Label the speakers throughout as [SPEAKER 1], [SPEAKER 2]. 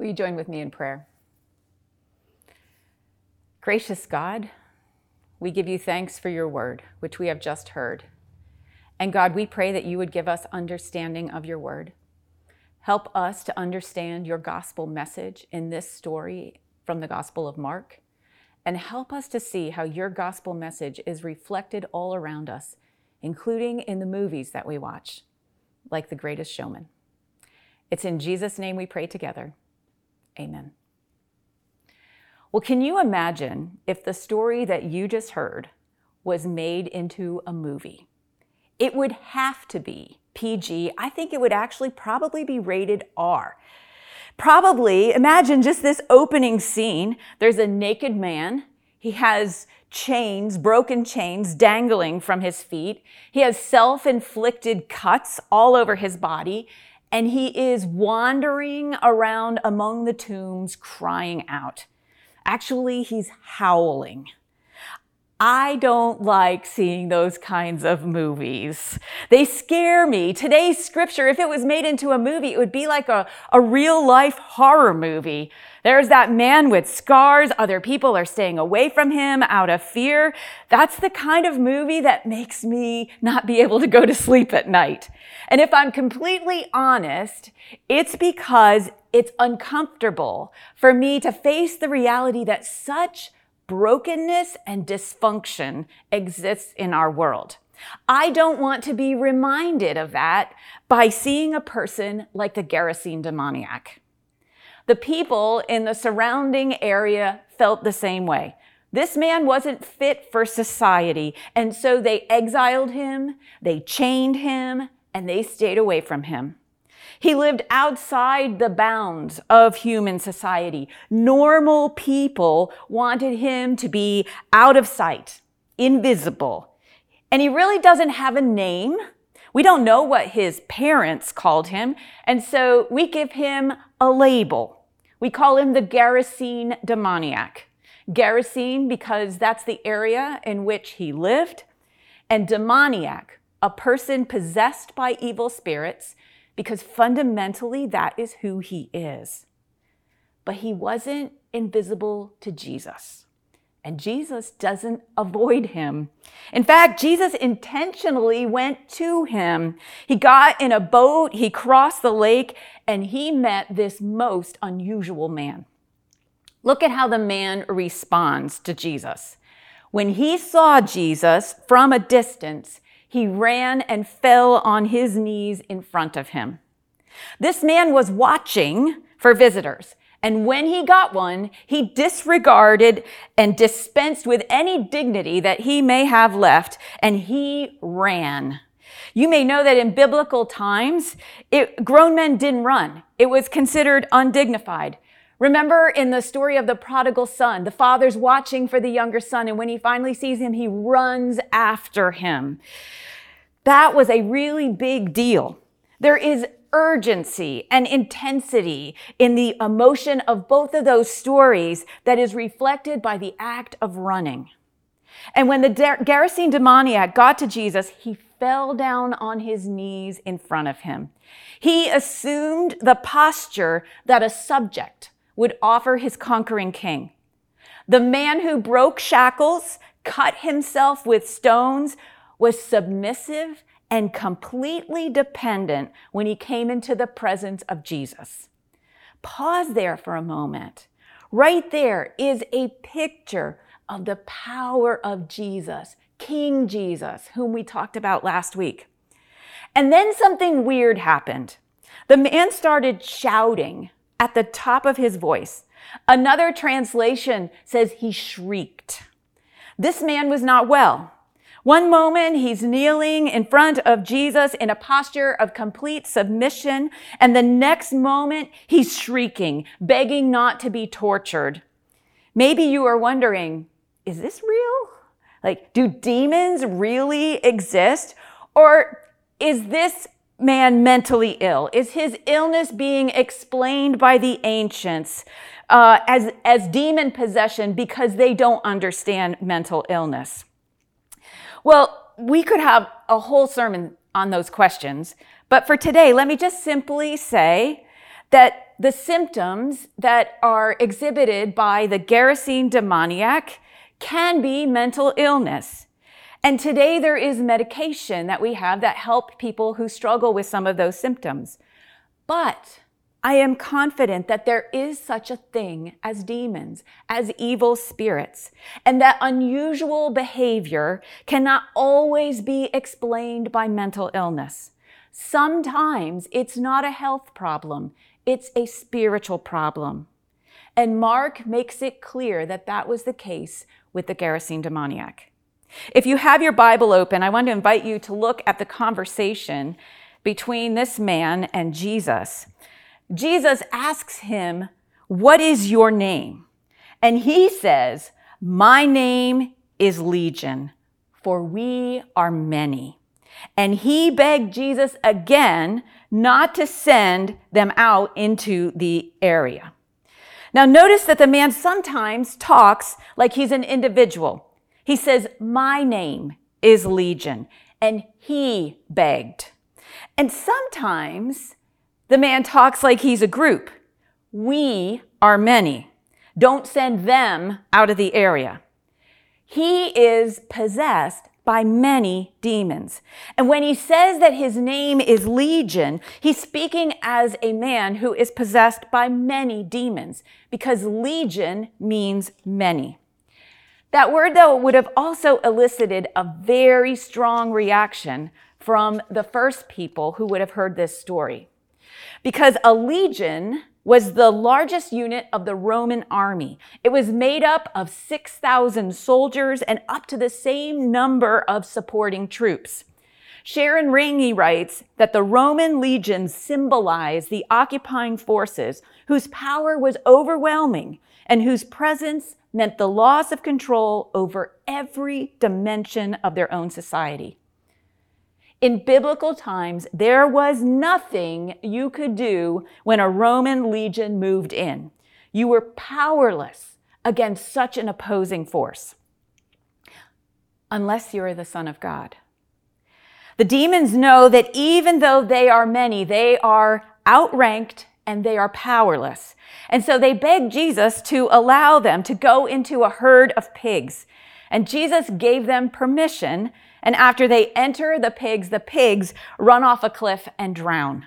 [SPEAKER 1] Will you join with me in prayer? Gracious God, we give you thanks for your word, which we have just heard. And God, we pray that you would give us understanding of your word. Help us to understand your gospel message in this story from the Gospel of Mark. And help us to see how your gospel message is reflected all around us, including in the movies that we watch, like The Greatest Showman. It's in Jesus' name we pray together. Amen. Well, can you imagine if the story that you just heard was made into a movie? It would have to be PG. I think it would actually probably be rated R. Probably, imagine just this opening scene. There's a naked man. He has chains, broken chains dangling from his feet. He has self inflicted cuts all over his body and he is wandering around among the tombs crying out. Actually, he's howling. I don't like seeing those kinds of movies. They scare me. Today's scripture, if it was made into a movie, it would be like a, a real life horror movie. There's that man with scars. Other people are staying away from him out of fear. That's the kind of movie that makes me not be able to go to sleep at night. And if I'm completely honest, it's because it's uncomfortable for me to face the reality that such brokenness and dysfunction exists in our world. I don't want to be reminded of that by seeing a person like the Gerasene demoniac. The people in the surrounding area felt the same way. This man wasn't fit for society, and so they exiled him, they chained him, and they stayed away from him. He lived outside the bounds of human society. Normal people wanted him to be out of sight, invisible. And he really doesn't have a name. We don't know what his parents called him. And so we give him a label. We call him the Gerasene demoniac. Gerasene because that's the area in which he lived, and demoniac, a person possessed by evil spirits because fundamentally that is who he is. But he wasn't invisible to Jesus. And Jesus doesn't avoid him. In fact, Jesus intentionally went to him. He got in a boat, he crossed the lake, and he met this most unusual man. Look at how the man responds to Jesus. When he saw Jesus from a distance, he ran and fell on his knees in front of him. This man was watching for visitors. And when he got one, he disregarded and dispensed with any dignity that he may have left, and he ran. You may know that in biblical times, it, grown men didn't run. It was considered undignified. Remember in the story of the prodigal son, the father's watching for the younger son, and when he finally sees him, he runs after him. That was a really big deal. There is urgency and intensity in the emotion of both of those stories that is reflected by the act of running. And when the Gerasene demoniac got to Jesus, he fell down on his knees in front of him. He assumed the posture that a subject would offer his conquering king. The man who broke shackles, cut himself with stones, was submissive and completely dependent when he came into the presence of Jesus. Pause there for a moment. Right there is a picture of the power of Jesus, King Jesus, whom we talked about last week. And then something weird happened. The man started shouting at the top of his voice. Another translation says he shrieked. This man was not well. One moment he's kneeling in front of Jesus in a posture of complete submission, and the next moment he's shrieking, begging not to be tortured. Maybe you are wondering, is this real? Like, do demons really exist? Or is this man mentally ill? Is his illness being explained by the ancients uh, as, as demon possession because they don't understand mental illness? Well, we could have a whole sermon on those questions, but for today, let me just simply say that the symptoms that are exhibited by the Gerasene demoniac can be mental illness. And today there is medication that we have that help people who struggle with some of those symptoms. But I am confident that there is such a thing as demons, as evil spirits, and that unusual behavior cannot always be explained by mental illness. Sometimes it's not a health problem, it's a spiritual problem. And Mark makes it clear that that was the case with the Gerasene demoniac. If you have your Bible open, I want to invite you to look at the conversation between this man and Jesus. Jesus asks him, What is your name? And he says, My name is Legion, for we are many. And he begged Jesus again not to send them out into the area. Now, notice that the man sometimes talks like he's an individual. He says, My name is Legion, and he begged. And sometimes the man talks like he's a group. We are many. Don't send them out of the area. He is possessed by many demons. And when he says that his name is Legion, he's speaking as a man who is possessed by many demons because Legion means many. That word, though, would have also elicited a very strong reaction from the first people who would have heard this story. Because a legion was the largest unit of the Roman army. It was made up of 6,000 soldiers and up to the same number of supporting troops. Sharon Ringe writes that the Roman legions symbolized the occupying forces whose power was overwhelming and whose presence meant the loss of control over every dimension of their own society. In biblical times, there was nothing you could do when a Roman legion moved in. You were powerless against such an opposing force, unless you are the Son of God. The demons know that even though they are many, they are outranked and they are powerless. And so they beg Jesus to allow them to go into a herd of pigs. And Jesus gave them permission and after they enter the pigs, the pigs run off a cliff and drown.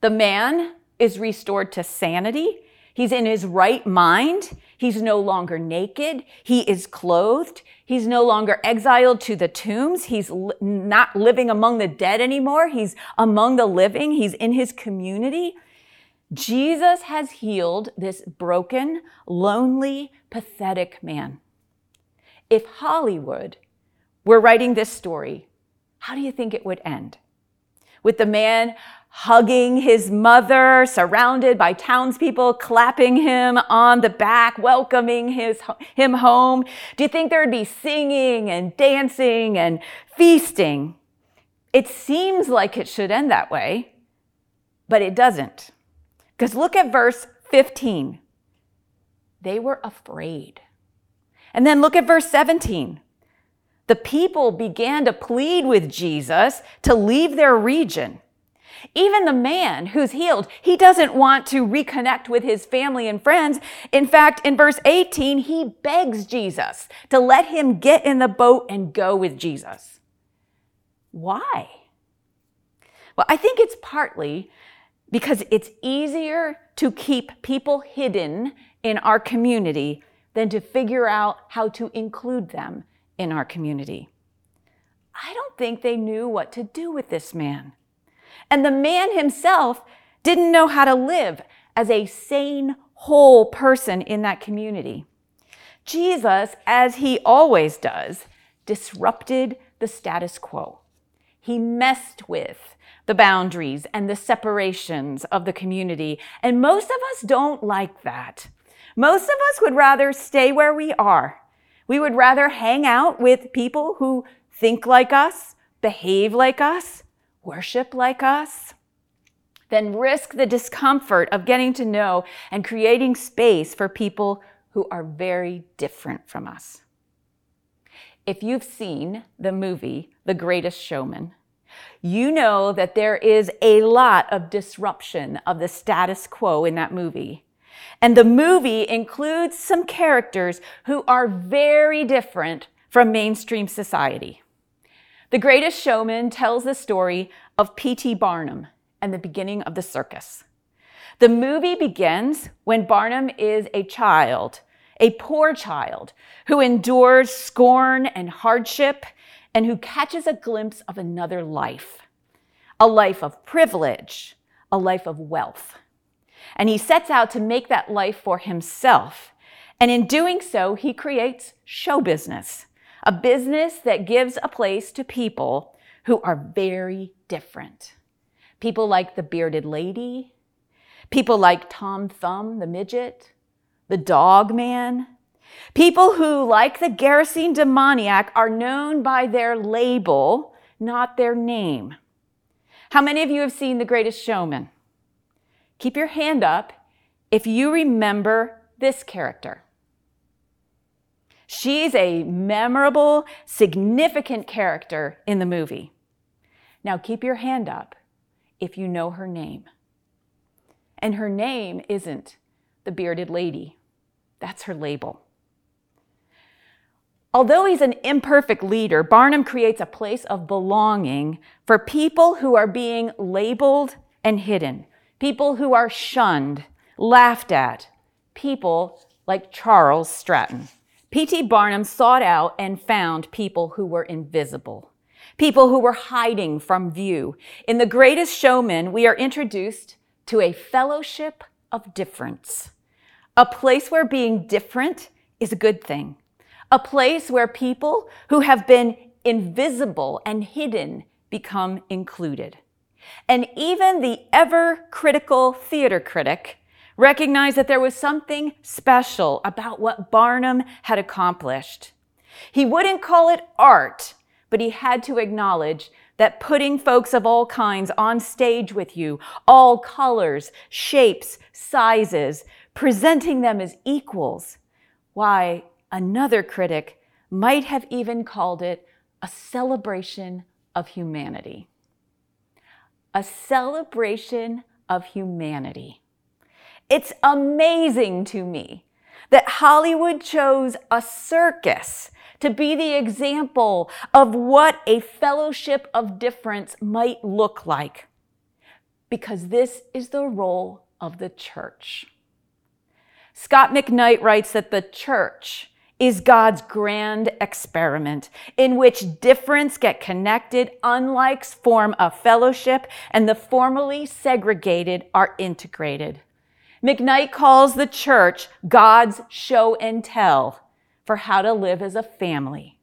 [SPEAKER 1] The man is restored to sanity. He's in his right mind. He's no longer naked. He is clothed. He's no longer exiled to the tombs. He's not living among the dead anymore. He's among the living. He's in his community. Jesus has healed this broken, lonely, pathetic man. If Hollywood we're writing this story, how do you think it would end? With the man hugging his mother, surrounded by townspeople clapping him on the back, welcoming his, him home? Do you think there would be singing and dancing and feasting? It seems like it should end that way, but it doesn't. Because look at verse 15. They were afraid. And then look at verse 17 the people began to plead with Jesus to leave their region. Even the man who's healed, he doesn't want to reconnect with his family and friends. In fact, in verse 18, he begs Jesus to let him get in the boat and go with Jesus. Why? Well, I think it's partly because it's easier to keep people hidden in our community than to figure out how to include them in our community. I don't think they knew what to do with this man. And the man himself didn't know how to live as a sane, whole person in that community. Jesus, as he always does, disrupted the status quo. He messed with the boundaries and the separations of the community. And most of us don't like that. Most of us would rather stay where we are we would rather hang out with people who think like us, behave like us, worship like us, than risk the discomfort of getting to know and creating space for people who are very different from us. If you've seen the movie The Greatest Showman, you know that there is a lot of disruption of the status quo in that movie. And the movie includes some characters who are very different from mainstream society. The Greatest Showman tells the story of P.T. Barnum and the beginning of the circus. The movie begins when Barnum is a child, a poor child, who endures scorn and hardship and who catches a glimpse of another life a life of privilege, a life of wealth. And he sets out to make that life for himself. And in doing so, he creates show business, a business that gives a place to people who are very different. People like the bearded lady, people like Tom Thumb, the midget, the dog man, people who, like the Gerasene demoniac, are known by their label, not their name. How many of you have seen The Greatest Showman? Keep your hand up if you remember this character. She's a memorable, significant character in the movie. Now keep your hand up if you know her name. And her name isn't the bearded lady, that's her label. Although he's an imperfect leader, Barnum creates a place of belonging for people who are being labeled and hidden, people who are shunned, laughed at, people like Charles Stratton. P.T. Barnum sought out and found people who were invisible, people who were hiding from view. In The Greatest Showman, we are introduced to a fellowship of difference, a place where being different is a good thing, a place where people who have been invisible and hidden become included. And even the ever critical theater critic recognized that there was something special about what Barnum had accomplished. He wouldn't call it art, but he had to acknowledge that putting folks of all kinds on stage with you, all colors, shapes, sizes, presenting them as equals, why, another critic might have even called it a celebration of humanity. A celebration of humanity. It's amazing to me that Hollywood chose a circus to be the example of what a fellowship of difference might look like. Because this is the role of the church. Scot McKnight writes that the church is God's grand experiment in which difference get connected, unlikes form a fellowship, and the formally segregated are integrated. McKnight calls the church God's show and tell for how to live as a family.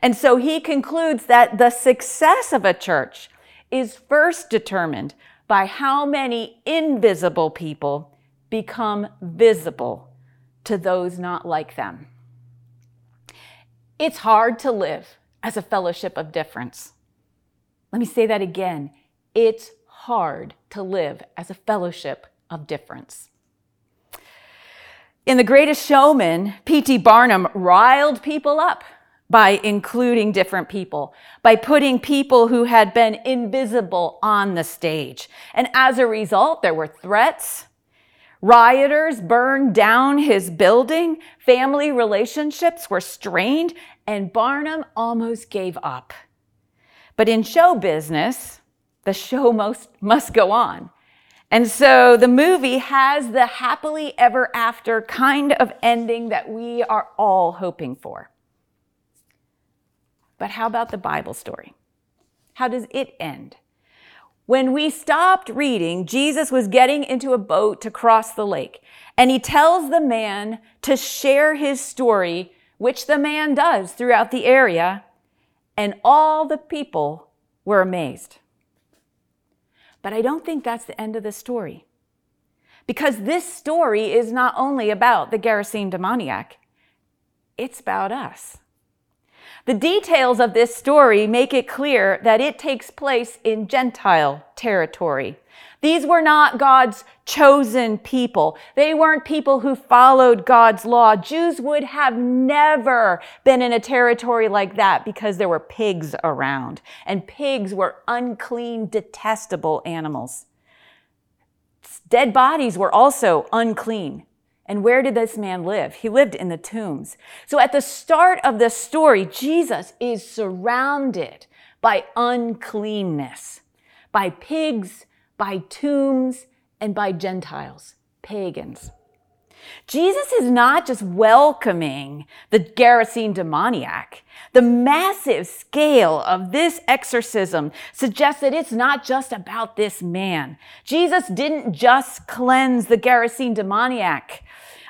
[SPEAKER 1] And so he concludes that the success of a church is first determined by how many invisible people become visible to those not like them. It's hard to live as a fellowship of difference. Let me say that again. It's hard to live as a fellowship of difference. In The Greatest Showman, P.T. Barnum riled people up by including different people, by putting people who had been invisible on the stage. And as a result, there were threats. Rioters burned down his building. Family relationships were strained, and Barnum almost gave up. But in show business, the show must, must go on. And so the movie has the happily ever after kind of ending that we are all hoping for. But how about the Bible story? How does it end? When we stopped reading, Jesus was getting into a boat to cross the lake, and he tells the man to share his story, which the man does throughout the area, and all the people were amazed. But I don't think that's the end of the story. Because this story is not only about the Gerasene demoniac, it's about us. The details of this story make it clear that it takes place in Gentile territory. These were not God's chosen people. They weren't people who followed God's law. Jews would have never been in a territory like that because there were pigs around, and pigs were unclean, detestable animals. Dead bodies were also unclean. And where did this man live? He lived in the tombs. So at the start of the story, Jesus is surrounded by uncleanness, by pigs, by tombs, and by Gentiles, pagans. Jesus is not just welcoming the Gerasene demoniac. The massive scale of this exorcism suggests that it's not just about this man. Jesus didn't just cleanse the Gerasene demoniac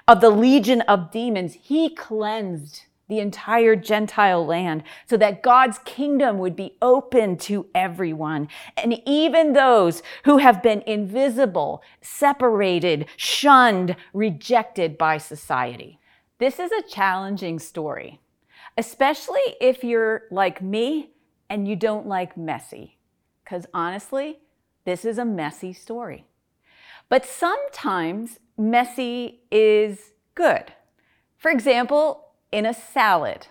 [SPEAKER 1] of the legion of demons. He cleansed the entire Gentile land so that God's kingdom would be open to everyone. And even those who have been invisible, separated, shunned, rejected by society. This is a challenging story, especially if you're like me and you don't like messy. Because honestly, this is a messy story. But sometimes messy is good. For example, in a salad.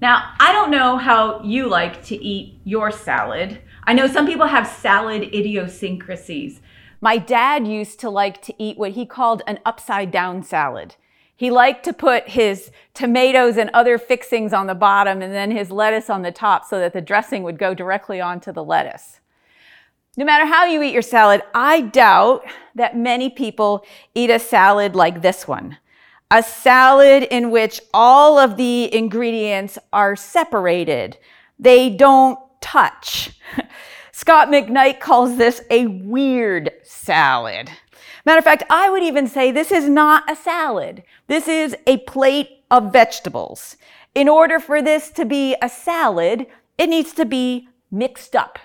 [SPEAKER 1] Now, I don't know how you like to eat your salad. I know some people have salad idiosyncrasies. My dad used to like to eat what he called an upside down salad. He liked to put his tomatoes and other fixings on the bottom and then his lettuce on the top so that the dressing would go directly onto the lettuce. No matter how you eat your salad, I doubt that many people eat a salad like this one a salad in which all of the ingredients are separated. They don't touch. Scot McKnight calls this a weird salad. Matter of fact, I would even say this is not a salad. This is a plate of vegetables. In order for this to be a salad, it needs to be mixed up.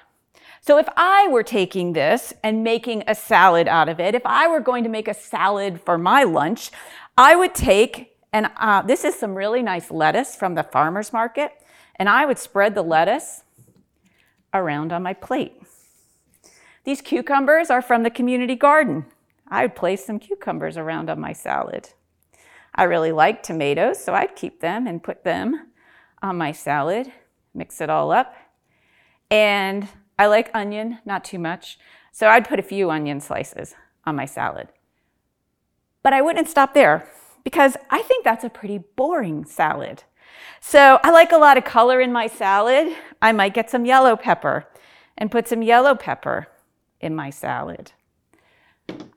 [SPEAKER 1] So if I were taking this and making a salad out of it, if I were going to make a salad for my lunch, I would take, and uh, this is some really nice lettuce from the farmer's market, and I would spread the lettuce around on my plate. These cucumbers are from the community garden. I would place some cucumbers around on my salad. I really like tomatoes, so I'd keep them and put them on my salad, mix it all up. And I like onion, not too much, so I'd put a few onion slices on my salad. But I wouldn't stop there because I think that's a pretty boring salad. So I like a lot of color in my salad. I might get some yellow pepper and put some yellow pepper in my salad.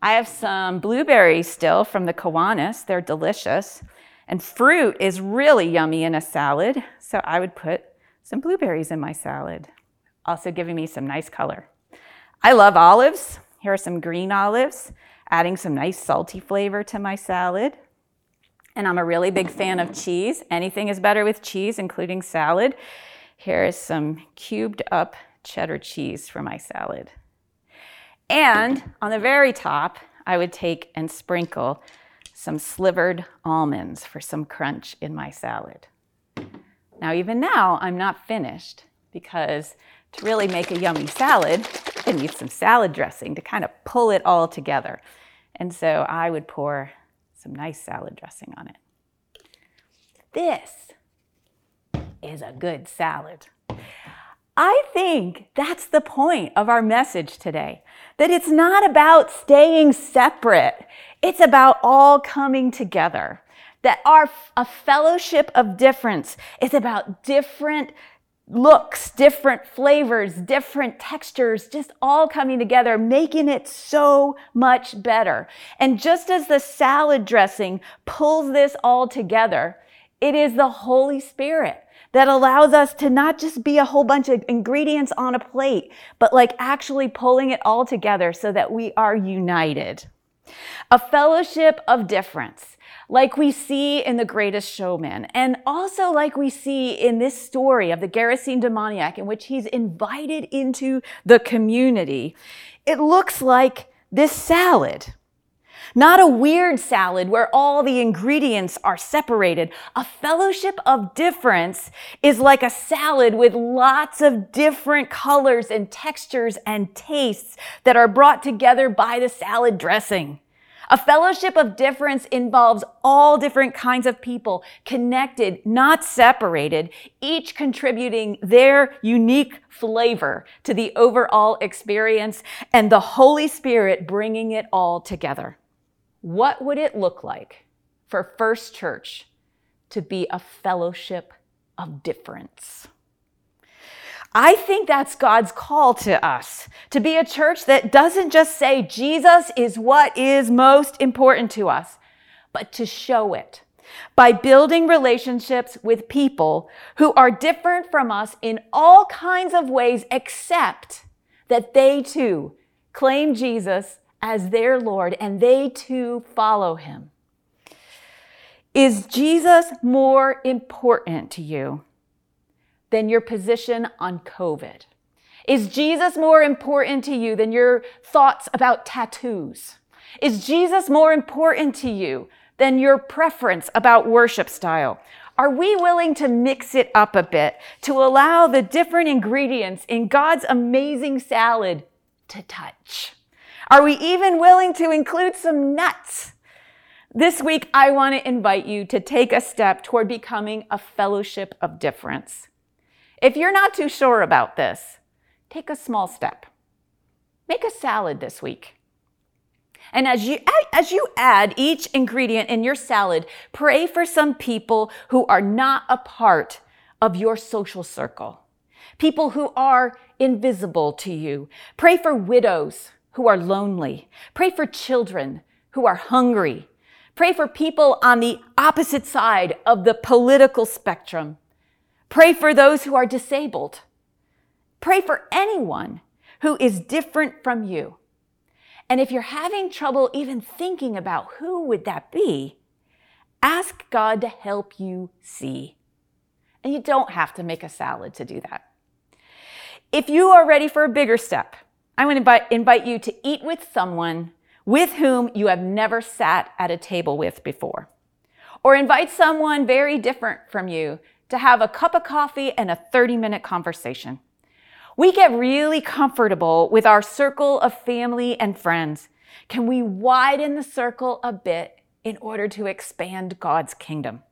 [SPEAKER 1] I have some blueberries still from the Kiwanis. They're delicious. And fruit is really yummy in a salad, so I would put some blueberries in my salad, also giving me some nice color. I love olives. Here are some green olives adding some nice salty flavor to my salad. And I'm a really big fan of cheese. Anything is better with cheese, including salad. Here is some cubed up cheddar cheese for my salad. And on the very top, I would take and sprinkle some slivered almonds for some crunch in my salad. Now, even now, I'm not finished because to really make a yummy salad, it needs some salad dressing to kind of pull it all together. And so I would pour some nice salad dressing on it. This is a good salad. I think that's the point of our message today that it's not about staying separate, it's about all coming together. That our a fellowship of difference is about different looks, different flavors, different textures, just all coming together, making it so much better. And just as the salad dressing pulls this all together, it is the Holy Spirit that allows us to not just be a whole bunch of ingredients on a plate, but like actually pulling it all together so that we are united. A fellowship of difference like we see in The Greatest Showman, and also like we see in this story of the Gerasene demoniac, in which he's invited into the community. It looks like this salad. Not a weird salad where all the ingredients are separated. A fellowship of difference is like a salad with lots of different colors and textures and tastes that are brought together by the salad dressing. A fellowship of difference involves all different kinds of people connected, not separated, each contributing their unique flavor to the overall experience and the Holy Spirit bringing it all together. What would it look like for First Church to be a fellowship of difference? I think that's God's call to us to be a church that doesn't just say Jesus is what is most important to us, but to show it by building relationships with people who are different from us in all kinds of ways, except that they too claim Jesus as their Lord and they too follow him. Is Jesus more important to you than your position on COVID? Is Jesus more important to you than your thoughts about tattoos? Is Jesus more important to you than your preference about worship style? Are we willing to mix it up a bit to allow the different ingredients in God's amazing salad to touch? Are we even willing to include some nuts? This week, I want to invite you to take a step toward becoming a fellowship of difference. If you're not too sure about this, take a small step. Make a salad this week. And as you, as you add each ingredient in your salad, pray for some people who are not a part of your social circle, people who are invisible to you. Pray for widows who are lonely. Pray for children who are hungry. Pray for people on the opposite side of the political spectrum. Pray for those who are disabled. Pray for anyone who is different from you. And if you're having trouble even thinking about who would that be, ask God to help you see. And you don't have to make a salad to do that. If you are ready for a bigger step, I want to invite, you to eat with someone with whom you have never sat at a table with before. Or invite someone very different from you to have a cup of coffee and a 30 minute conversation. We get really comfortable with our circle of family and friends. Can we widen the circle a bit in order to expand God's kingdom?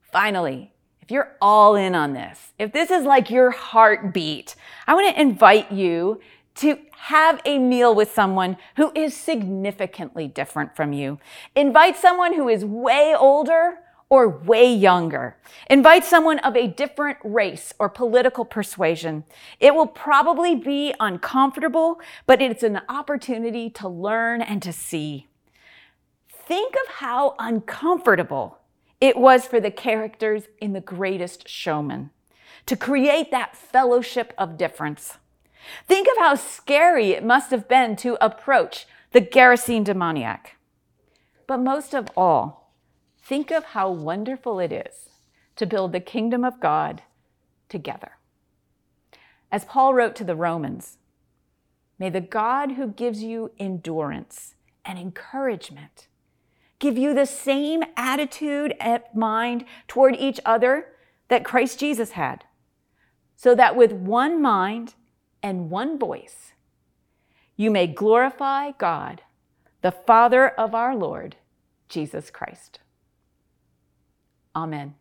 [SPEAKER 1] Finally, if you're all in on this, if this is like your heartbeat, I want to invite you to have a meal with someone who is significantly different from you. Invite someone who is way older or way younger. Invite someone of a different race or political persuasion. It will probably be uncomfortable, but it's an opportunity to learn and to see. Think of how uncomfortable it was for the characters in The Greatest Showman to create that fellowship of difference. Think of how scary it must have been to approach the Gerasene demoniac. But most of all, Think of how wonderful it is to build the kingdom of God together. As Paul wrote to the Romans, may the God who gives you endurance and encouragement give you the same attitude and mind toward each other that Christ Jesus had, so that with one mind and one voice, you may glorify God, the Father of our Lord, Jesus Christ. Amen.